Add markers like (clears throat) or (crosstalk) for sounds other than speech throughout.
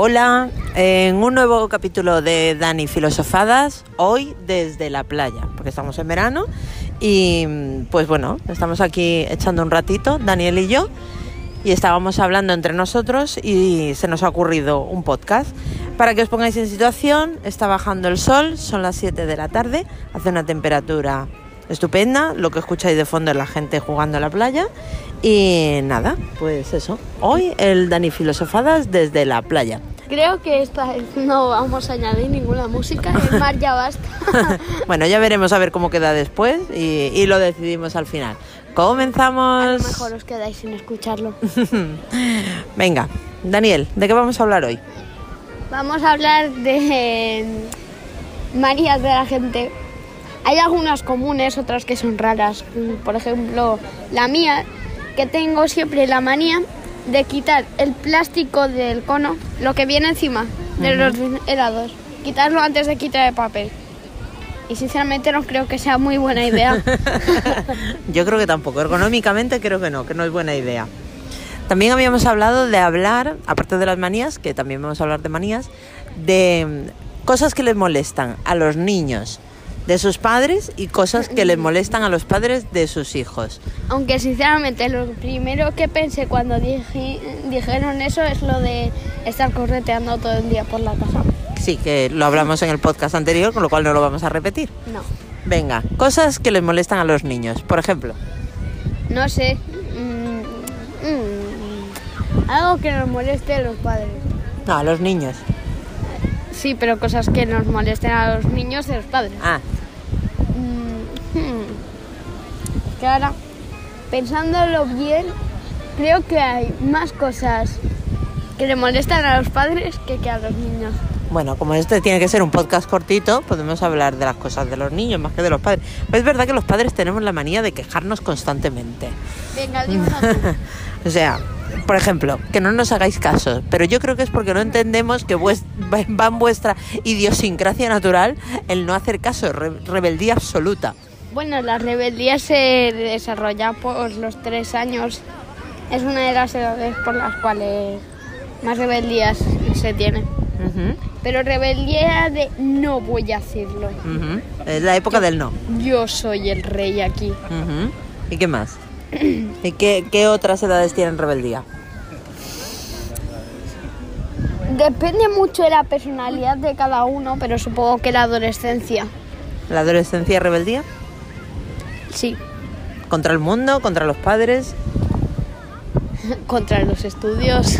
Hola, en un nuevo capítulo de Dani Filosofadas, hoy desde la playa, porque estamos en verano y pues bueno, estamos aquí echando un ratito, Daniel y yo, y estábamos hablando entre nosotros y se nos ha ocurrido un podcast. Para que os pongáis en situación, está bajando el sol, son las 7 de la tarde, hace una temperatura estupenda, lo que escucháis de fondo es la gente jugando a la playa y nada, pues eso, hoy el Dani Filosofadas desde la playa. Creo que esta vez no vamos a añadir ninguna música, el mar ya basta. (laughs) bueno, ya veremos a ver cómo queda después y, y lo decidimos al final. A lo Comenzamos. mejor os quedáis sin escucharlo. (laughs) Venga, Daniel, ¿de qué vamos a hablar hoy? Vamos a hablar de manías de la gente. Hay algunas comunes, otras que son raras. Por ejemplo, la mía, que tengo siempre la manía de quitar el plástico del cono, lo que viene encima de los helados. Quitarlo antes de quitar el papel. Y sinceramente no creo que sea muy buena idea. (laughs) Yo creo que tampoco. Ergonómicamente creo que no, que no es buena idea. También habíamos hablado de hablar, aparte de las manías, que también vamos a hablar de manías, de mm, cosas que les molestan a los niños de sus padres y cosas que les molestan a los padres de sus hijos. Aunque sinceramente lo primero que pensé cuando dije- dijeron eso es lo de estar correteando todo el día por la casa. Sí, que lo hablamos en el podcast anterior, con lo cual no lo vamos a repetir. No, Venga, cosas que les molestan a los niños. Por ejemplo, no sé. mm, mm, algo que nos moleste a los padres. no, a los niños. Sí, pero cosas que nos molesten a los niños de los padres. Ah, ahora, pensándolo bien, creo que hay más cosas que le molestan a los padres que, que a los niños. Bueno, como este tiene que ser un podcast cortito, podemos hablar de las cosas de los niños más que de los padres. Pero es verdad que los padres tenemos la manía de quejarnos constantemente. Venga. (laughs) O sea, por ejemplo, que no nos hagáis caso, pero yo creo que es porque no entendemos que vues- va va en vuestra idiosincrasia natural el no hacer caso, re- rebeldía absoluta. Bueno, la rebeldía se desarrolla por los tres años. Es una de las edades por las cuales más rebeldías se tiene. Pero rebeldía de no voy a hacerlo. Es la época del no. Yo soy el rey aquí. ¿Y qué más? (clears throat) ¿Y qué, qué otras edades tienen rebeldía? Depende mucho de la personalidad de cada uno, pero supongo que la adolescencia. ¿La adolescencia y rebeldía? Sí, ¿Contra el mundo? ¿Contra los padres? (laughs) contra los estudios.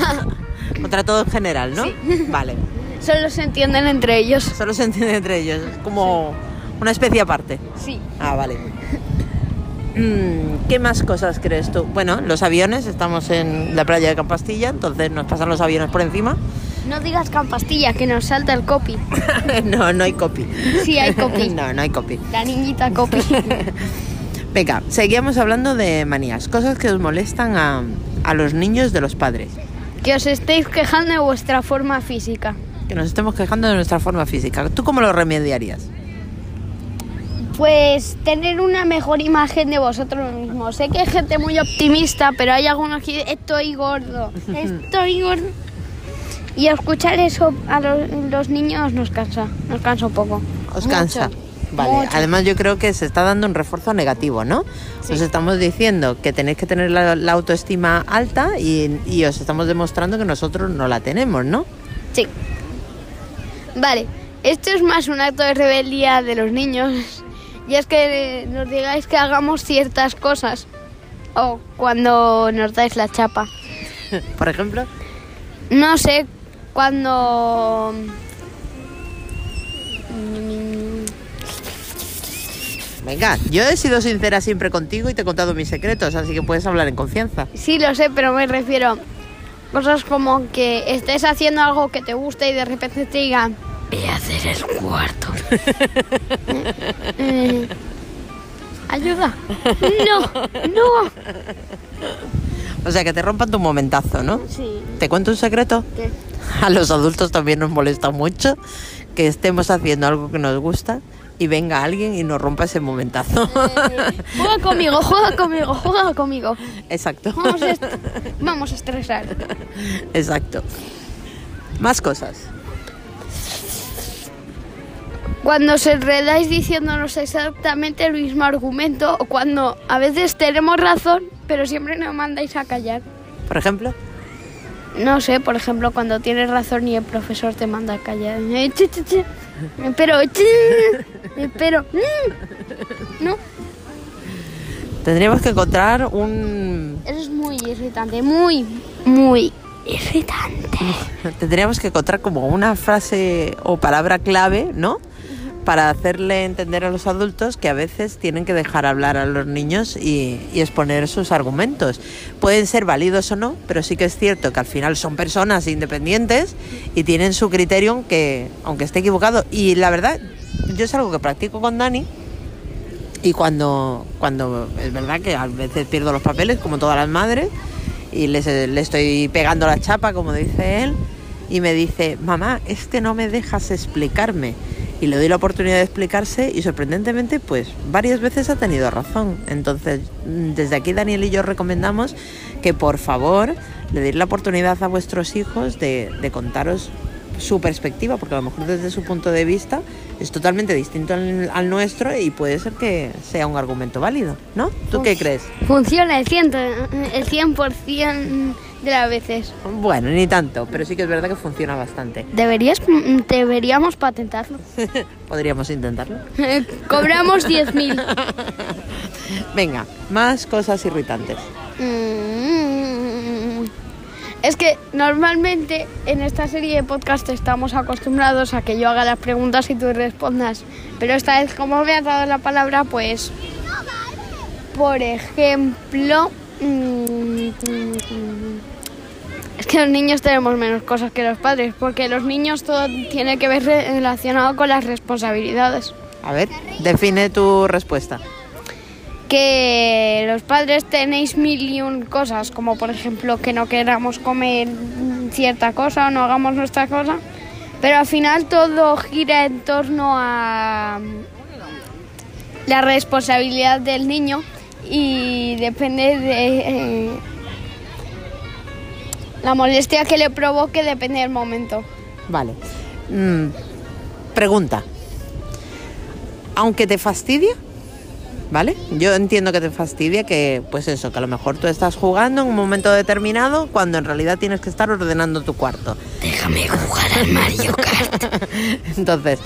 (laughs) Contra todo en general, ¿no? Vale. (laughs) Solo se entienden entre ellos. Solo se entiende entre ellos. Es como una especie aparte. Sí. Ah, vale. Mm, ¿Qué más cosas crees tú? Bueno, los aviones, estamos en la playa de Campastilla, entonces nos pasan los aviones por encima. No digas campastilla, que nos salta el copy. (laughs) no, no hay copy. Sí hay copy. (laughs) no, no hay copy. La niñita copy. (laughs) Venga, seguíamos hablando de manías, cosas que os molestan a, a los niños de los padres. que os estéis quejando de vuestra forma física. Que nos estemos quejando de nuestra forma física. ¿Tú cómo lo remediarías? Pues tener una mejor imagen de vosotros mismos. Sé que hay gente muy optimista, pero hay algunos que dicen, estoy gordo, estoy gordo. Y escuchar eso a los, los niños nos cansa, nos cansa un poco. ¿Os Mucho, cansa? Vale, mucho. además yo creo que se está dando un refuerzo negativo, ¿no? Os estamos diciendo que tenéis que tener la, la autoestima alta y, y os estamos demostrando que nosotros no la tenemos, ¿no? Sí. Vale, esto es más un acto de rebeldía de los niños. Y es que nos digáis que hagamos ciertas cosas. O cuando nos dais la chapa. (laughs) Por ejemplo, No sé, cuando... venga, yo he sido sincera siempre contigo y te he contado mis secretos, así que puedes hablar en confianza. Sí, lo sé, pero me refiero cosas como que estés haciendo algo que te gusta y de repente te digan... Ve a hacer el cuarto. Eh, (laughs) Ayuda. No, no. O sea, que te rompan tu momentazo, ¿no? Sí. ¿Te cuento un secreto? ¿Qué? A los adultos también nos molesta mucho que estemos haciendo algo que nos gusta y venga alguien y nos rompa ese momentazo. (laughs) Juega conmigo, juega conmigo, juega conmigo. Exacto. Vamos a, est- vamos a estresar. Exacto. Más cosas. Cuando os enredáis diciéndonos exactamente el mismo argumento o cuando a veces tenemos razón, pero siempre nos mandáis a callar. Por ejemplo. No sé, por ejemplo, cuando tienes razón y el profesor te manda a callar. Eh. Pero, pero, mm. no, Tendríamos que encontrar un... eso es muy irritante, muy, muy irritante. Tendríamos que encontrar como una frase o palabra clave, ¿no? Para hacerle entender a los adultos que a veces tienen que dejar hablar a los niños y, exponer sus argumentos. Pueden ser válidos o no, pero sí que es cierto que al final son personas independientes y tienen su criterio aunque, aunque esté equivocado. Y la verdad, yo es algo que practico con Dani y cuando, cuando es verdad que a veces pierdo los papeles, como todas las madres, y les- le estoy pegando la chapa, como dice él, y me dice, mamá, es que no me dejas explicarme. Y le doy la oportunidad de explicarse y sorprendentemente, pues varias veces ha tenido razón. Entonces, mm, desde aquí Daniel y yo recomendamos que por favor le deis la oportunidad a vuestros hijos de, de contaros su perspectiva, porque a lo mejor desde su punto de vista es totalmente distinto al, al nuestro y puede ser que sea un argumento válido, ¿no? ¿Tú qué crees? Funciona el 100%, el 100 de las veces. Bueno, ni tanto, pero sí que es verdad que funciona bastante. Deberías, mm, deberíamos patentarlo. (laughs) Podríamos intentarlo. Cobramos (laughs) 10.000. Venga, más cosas irritantes. Mm. Es que normalmente en esta serie de podcast estamos acostumbrados a que yo haga las preguntas y tú respondas. Pero esta vez, como me has dado la palabra, pues. Por ejemplo. Es que los niños tenemos menos cosas que los padres, porque los niños todo tiene que ver relacionado con las responsabilidades. A ver, define tu respuesta. que los padres tenéis mil y un cosas, como por ejemplo que no queramos comer cierta cosa o no hagamos nuestra cosa, pero al final todo gira en torno a la responsabilidad del niño y depende de eh, la molestia que le provoque, depende del momento. Vale. Mm, pregunta. Aunque te fastidia, ¿vale? Yo entiendo que te fastidia que, pues eso, que a lo mejor tú estás jugando en un momento determinado cuando en realidad tienes que estar ordenando tu cuarto. Déjame jugar al Mario Kart. (laughs) Entonces,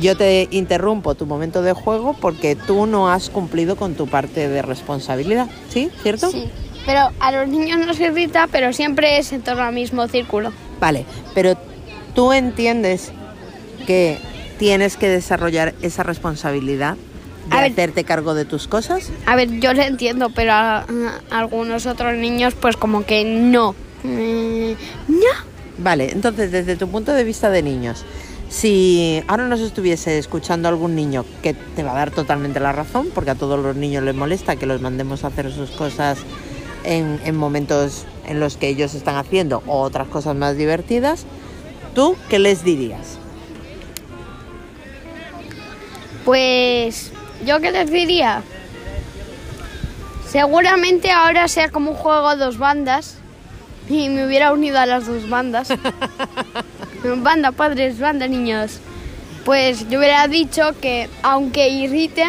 yo te interrumpo tu momento de juego porque tú no has cumplido con tu parte de responsabilidad, ¿sí? ¿Cierto? Sí, pero a los niños nos irrita, pero siempre es en torno al mismo círculo. Vale, pero tú entiendes que tienes que desarrollar esa responsabilidad de A ver. hacerte cargo de tus cosas. A ver, yo lo entiendo, pero a, a algunos otros niños pues como que no. Eh, no. Vale, entonces desde tu punto de vista de niños, si ahora nos estuviese escuchando algún niño que te va a dar totalmente la razón, porque a todos los niños les molesta que los mandemos a hacer sus cosas en, en momentos en los que ellos están haciendo o otras cosas más divertidas, ¿tú qué les dirías? Pues yo qué les diría. Seguramente ahora sea como un juego a dos bandas y me hubiera unido a las dos bandas. (laughs) banda padres, banda niños. Pues yo hubiera dicho que aunque irrite,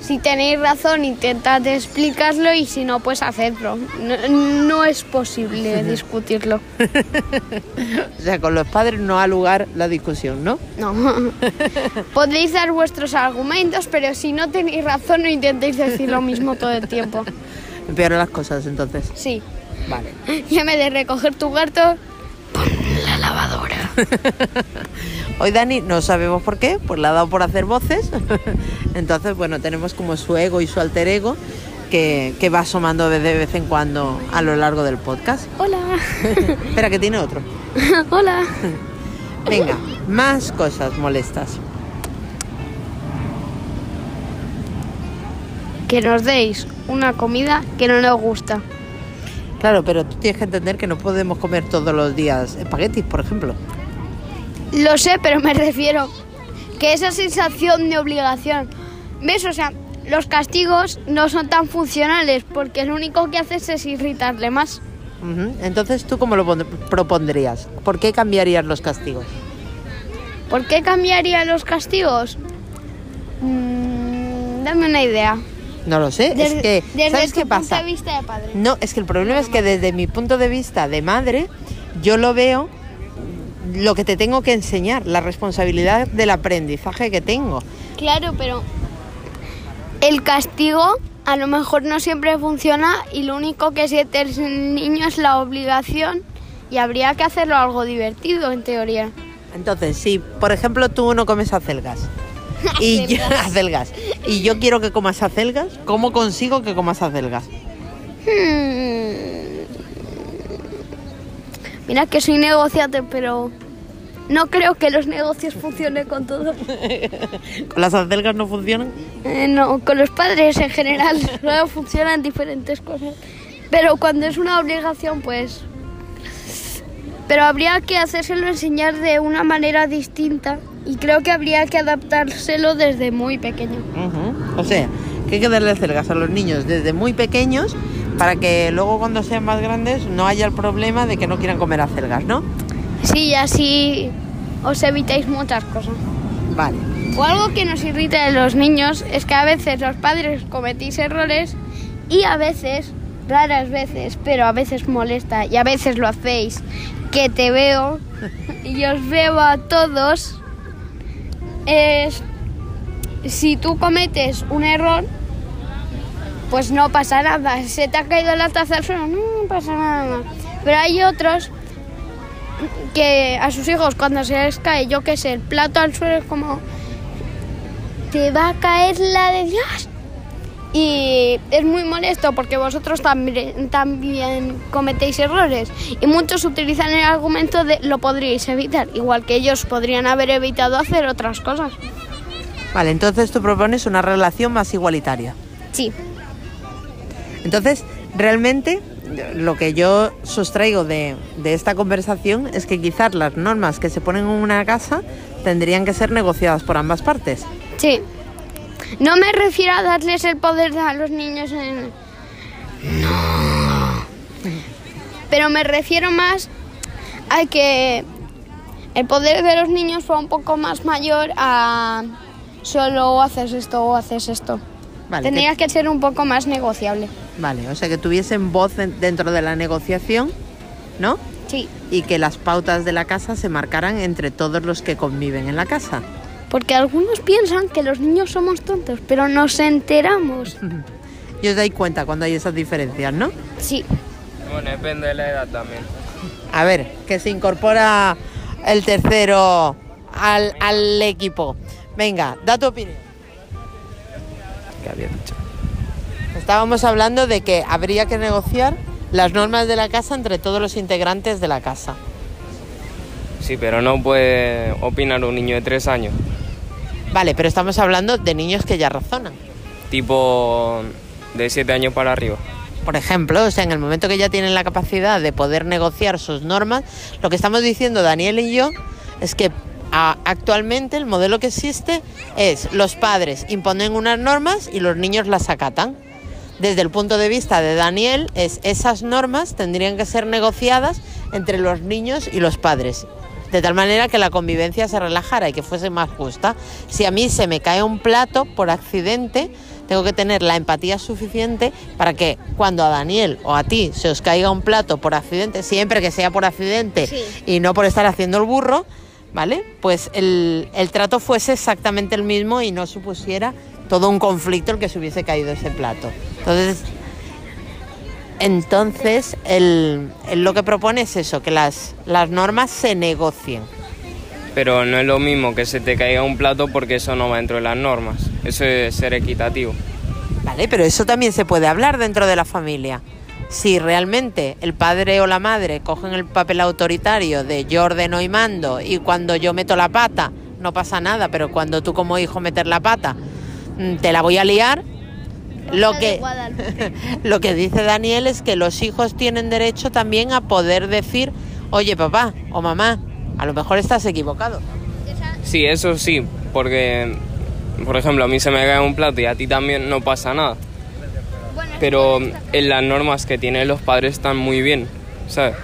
si tenéis razón intentad explicarlo y si no pues hacedlo. No, no es posible (laughs) discutirlo. (laughs) O sea, con los padres no ha lugar la discusión, ¿no? No. Podéis dar vuestros argumentos, pero si no tenéis razón, no intentéis decir lo mismo todo el tiempo. Empeoran las cosas entonces. Sí. Vale. Y en vez de recoger tu gato, pon la lavadora. (laughs) Hoy Dani no sabemos por qué, pues le ha dado por hacer voces. (laughs) Entonces, bueno, tenemos como su ego y su alter ego que, que va asomando de vez en cuando a lo largo del podcast. Hola. (laughs) Espera, que tiene otro. Hola. Venga, más cosas molestas. Que nos deis una comida que no nos gusta. Claro, pero tú tienes que entender que no podemos comer todos los días espaguetis, por ejemplo. Lo sé, pero me refiero que esa sensación de obligación. ¿Ves? O sea, los castigos no son tan funcionales porque lo único que haces es irritarle más. Entonces, ¿tú cómo lo pon- propondrías? ¿Por qué cambiarías los castigos? ¿Por qué cambiaría los castigos? Mm, dame una idea. No lo sé. Desde, es que, desde ¿sabes tu qué punto pasa? de vista de padre. No, es que el problema es que desde mi punto de vista de madre, yo lo veo lo que te tengo que enseñar, la responsabilidad del aprendizaje que tengo. Claro, pero el castigo a lo mejor no siempre funciona y lo único que siente el niño es la obligación y habría que hacerlo algo divertido en teoría. Entonces, si por ejemplo tú no comes acelgas (laughs) y yo, Acelgas. (laughs) y yo quiero que comas acelgas, ¿cómo consigo que comas acelgas? Hmm. Mira que soy negociante, pero no creo que los negocios funcionen con todos. (laughs) ¿Con las acelgas no funcionan? Eh, no, con los padres en general (laughs) solo funcionan diferentes cosas. Pero cuando es una obligación, pues... Pero habría que hacérselo enseñar de una manera distinta y creo que habría que adaptárselo desde muy pequeño. O sea, que hay que darle acelgas a los niños desde muy pequeños para que luego cuando sean más grandes no haya el problema de que no quieran comer acelgas, ¿no? Sí, así os evitáis muchas cosas. Vale. O algo que nos irrita de los niños es que a veces los padres cometís errores y a veces, raras veces, pero a veces molesta y a veces lo hacéis, que te veo (laughs) y os veo a todos. Es, si tú cometes un error, pues no pasa nada. Se te ha caído la taza al suelo, no, pasa nada. Pero hay otros que a sus hijos cuando se les cae, yo qué sé, el plato al suelo es como te va a caer la de Dios. Y es muy molesto porque vosotros también, también cometéis errores. Y muchos utilizan el argumento de lo podríais evitar, igual que ellos podrían haber evitado hacer otras cosas. Vale, entonces tú propones una relación más igualitaria. Sí, Entonces, realmente lo que yo sustraigo de, de esta conversación es que quizás las normas que se ponen en una casa tendrían que ser negociadas por ambas partes. sí. No me refiero a darles el poder a los niños en... No. Pero me refiero más a que el poder de los niños fue un poco más mayor a solo haces esto o haces esto. Vale, Tendría que ser un poco más negociable. Vale, o sea que tuviesen voz en- dentro de la negociación, ¿no? Sí. Y que las pautas de la casa se marcaran entre todos los que conviven en la casa. Porque algunos piensan que los niños somos tontos, pero nos enteramos. (laughs) Y os dais cuenta cuando hay esas diferencias, ¿no? Sí. Bueno, depende de la edad también. A ver, que se incorpora el tercero al, al equipo. Venga, da tu opinión. ¿Qué había dicho? Estábamos hablando de que habría que negociar las normas de la casa entre todos los integrantes de la casa. Sí, pero no puede opinar un niño de tres años. Vale, pero estamos hablando de niños que ya razonan. Tipo de siete años para arriba. Por ejemplo, o sea, en el momento que ya tienen la capacidad de poder negociar sus normas, lo que estamos diciendo Daniel y yo es que a- actualmente el modelo que existe es los padres imponen unas normas y los niños las acatan. Desde el punto de vista de Daniel, es esas normas tendrían que ser negociadas entre los niños y los padres, de tal manera que la convivencia se relajara y que fuese más justa. Si a mí se me cae un plato por accidente, tengo que tener la empatía suficiente para que cuando a Daniel o a ti se os caiga un plato por accidente, siempre que sea por accidente Sí. y no por estar haciendo el burro, ¿vale? Pues el, el trato fuese exactamente el mismo y no supusiera todo un conflicto el que se hubiese caído ese plato. Entonces, entonces el, el lo que propone es eso, que las, las normas se negocien. Pero no es lo mismo que se te caiga un plato porque eso no va dentro de las normas. Eso es ser equitativo. Vale, pero eso también se puede hablar dentro de la familia. Si realmente el padre o la madre cogen el papel autoritario de yo ordeno y mando y cuando yo meto la pata no pasa nada, pero cuando tú como hijo meter la pata mm, te la voy a liar, lo que, Guadalupe. (laughs) lo que dice Daniel es que los hijos tienen derecho también a poder decir, oye papá o mamá, a lo mejor estás equivocado. Sí, eso sí, porque, por ejemplo, a mí se me cae un plato y a ti también no pasa nada. Pero en las normas que tienen los padres están muy bien. ¿sabes?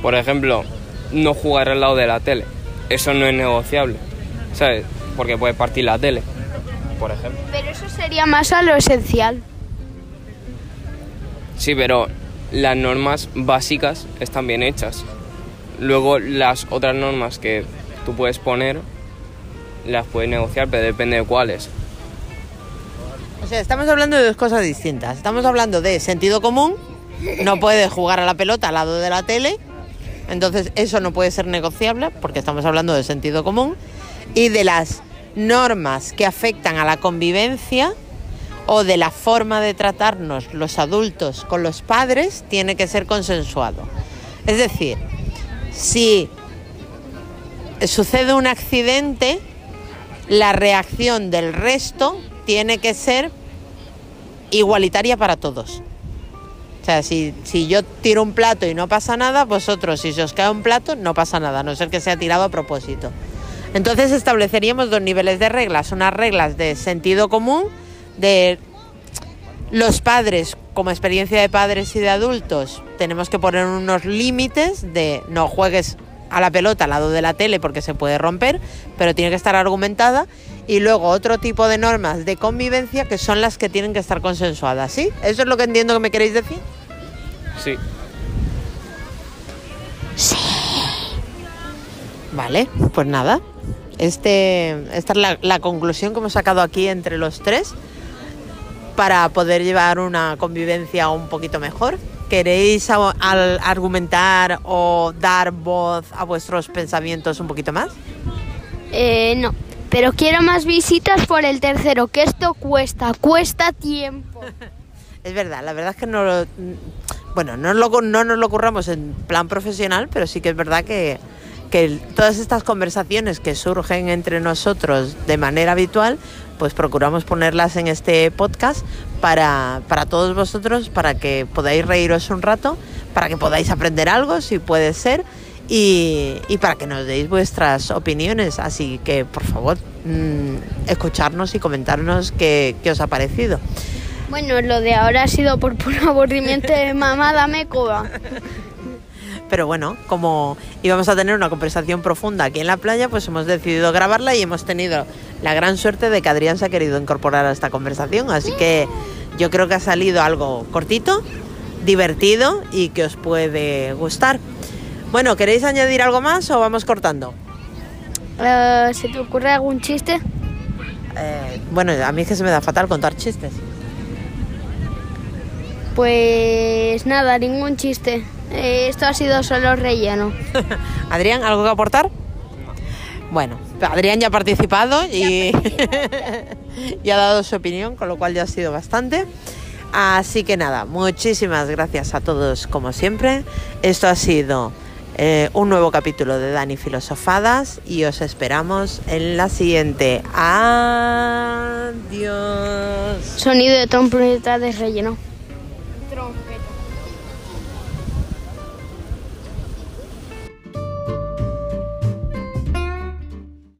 Por ejemplo, no jugar al lado de la tele. Eso no es negociable, ¿sabes? Porque puedes partir la tele, por ejemplo. Pero eso sería más a lo esencial. Sí, pero las normas básicas están bien hechas. Luego las otras normas que tú puedes poner las puedes negociar, pero depende de cuáles. O sea, estamos hablando de dos cosas distintas. Estamos hablando de sentido común, no puedes jugar a la pelota al lado de la tele, entonces eso no puede ser negociable porque estamos hablando de sentido común, y de las normas que afectan a la convivencia o de la forma de tratarnos los adultos con los padres tiene que ser consensuado. Es decir, si sucede un accidente, la reacción del resto tiene que ser igualitaria para todos. O sea, si, si, yo tiro un plato y no pasa nada, vosotros, si se os cae un plato, no pasa nada, a no ser que sea tirado a propósito. Entonces estableceríamos dos niveles de reglas, unas reglas de sentido común, de los padres, como experiencia de padres y de adultos, tenemos que poner unos límites de no juegues a la pelota al lado de la tele porque se puede romper, pero tiene que estar argumentada. Y luego otro tipo de normas de convivencia que son las que tienen que estar consensuadas, ¿sí? ¿Eso es lo que entiendo que me queréis decir? Sí. Sí. Vale, pues nada. Este, esta es la, la conclusión que hemos sacado aquí entre los tres para poder llevar una convivencia un poquito mejor. ¿Queréis a- al- argumentar o dar voz a vuestros pensamientos un poquito más? Eh, no. Pero quiero más visitas por el tercero, que esto cuesta, cuesta tiempo. (laughs) Es verdad, la verdad es que no lo, bueno, no, lo- no nos lo curramos en plan profesional, pero sí que es verdad que, que todas estas conversaciones que surgen entre nosotros de manera habitual, pues procuramos ponerlas en este podcast para, para todos vosotros, para que podáis reíros un rato, para que podáis aprender algo, si puede ser, y, y para que nos deis vuestras opiniones. Así que, por favor, mm, escucharnos y comentarnos qué, qué os ha parecido. Bueno, lo de ahora ha sido por puro aburrimiento de mamá, dame coba. (laughs) Pero bueno, como íbamos a tener una conversación profunda aquí en la playa, pues hemos decidido grabarla y hemos tenido la gran suerte de que Adrián se ha querido incorporar a esta conversación. Así que yo creo que ha salido algo cortito, divertido y que os puede gustar. Bueno, ¿queréis añadir algo más o vamos cortando? Eh, ¿Se te ocurre algún chiste? Eh, bueno, a mí es que se me da fatal contar chistes. Pues nada, ningún chiste. Eh, esto ha sido solo relleno. (laughs) Adrián, ¿algo que aportar? Bueno, Adrián ya ha participado y, (laughs) y ha dado su opinión, con lo cual ya ha sido bastante. Así que nada, muchísimas gracias a todos como siempre. Esto ha sido eh, un nuevo capítulo de Dani Filosofadas y os esperamos en la siguiente. Adiós. Sonido de trompeta de relleno.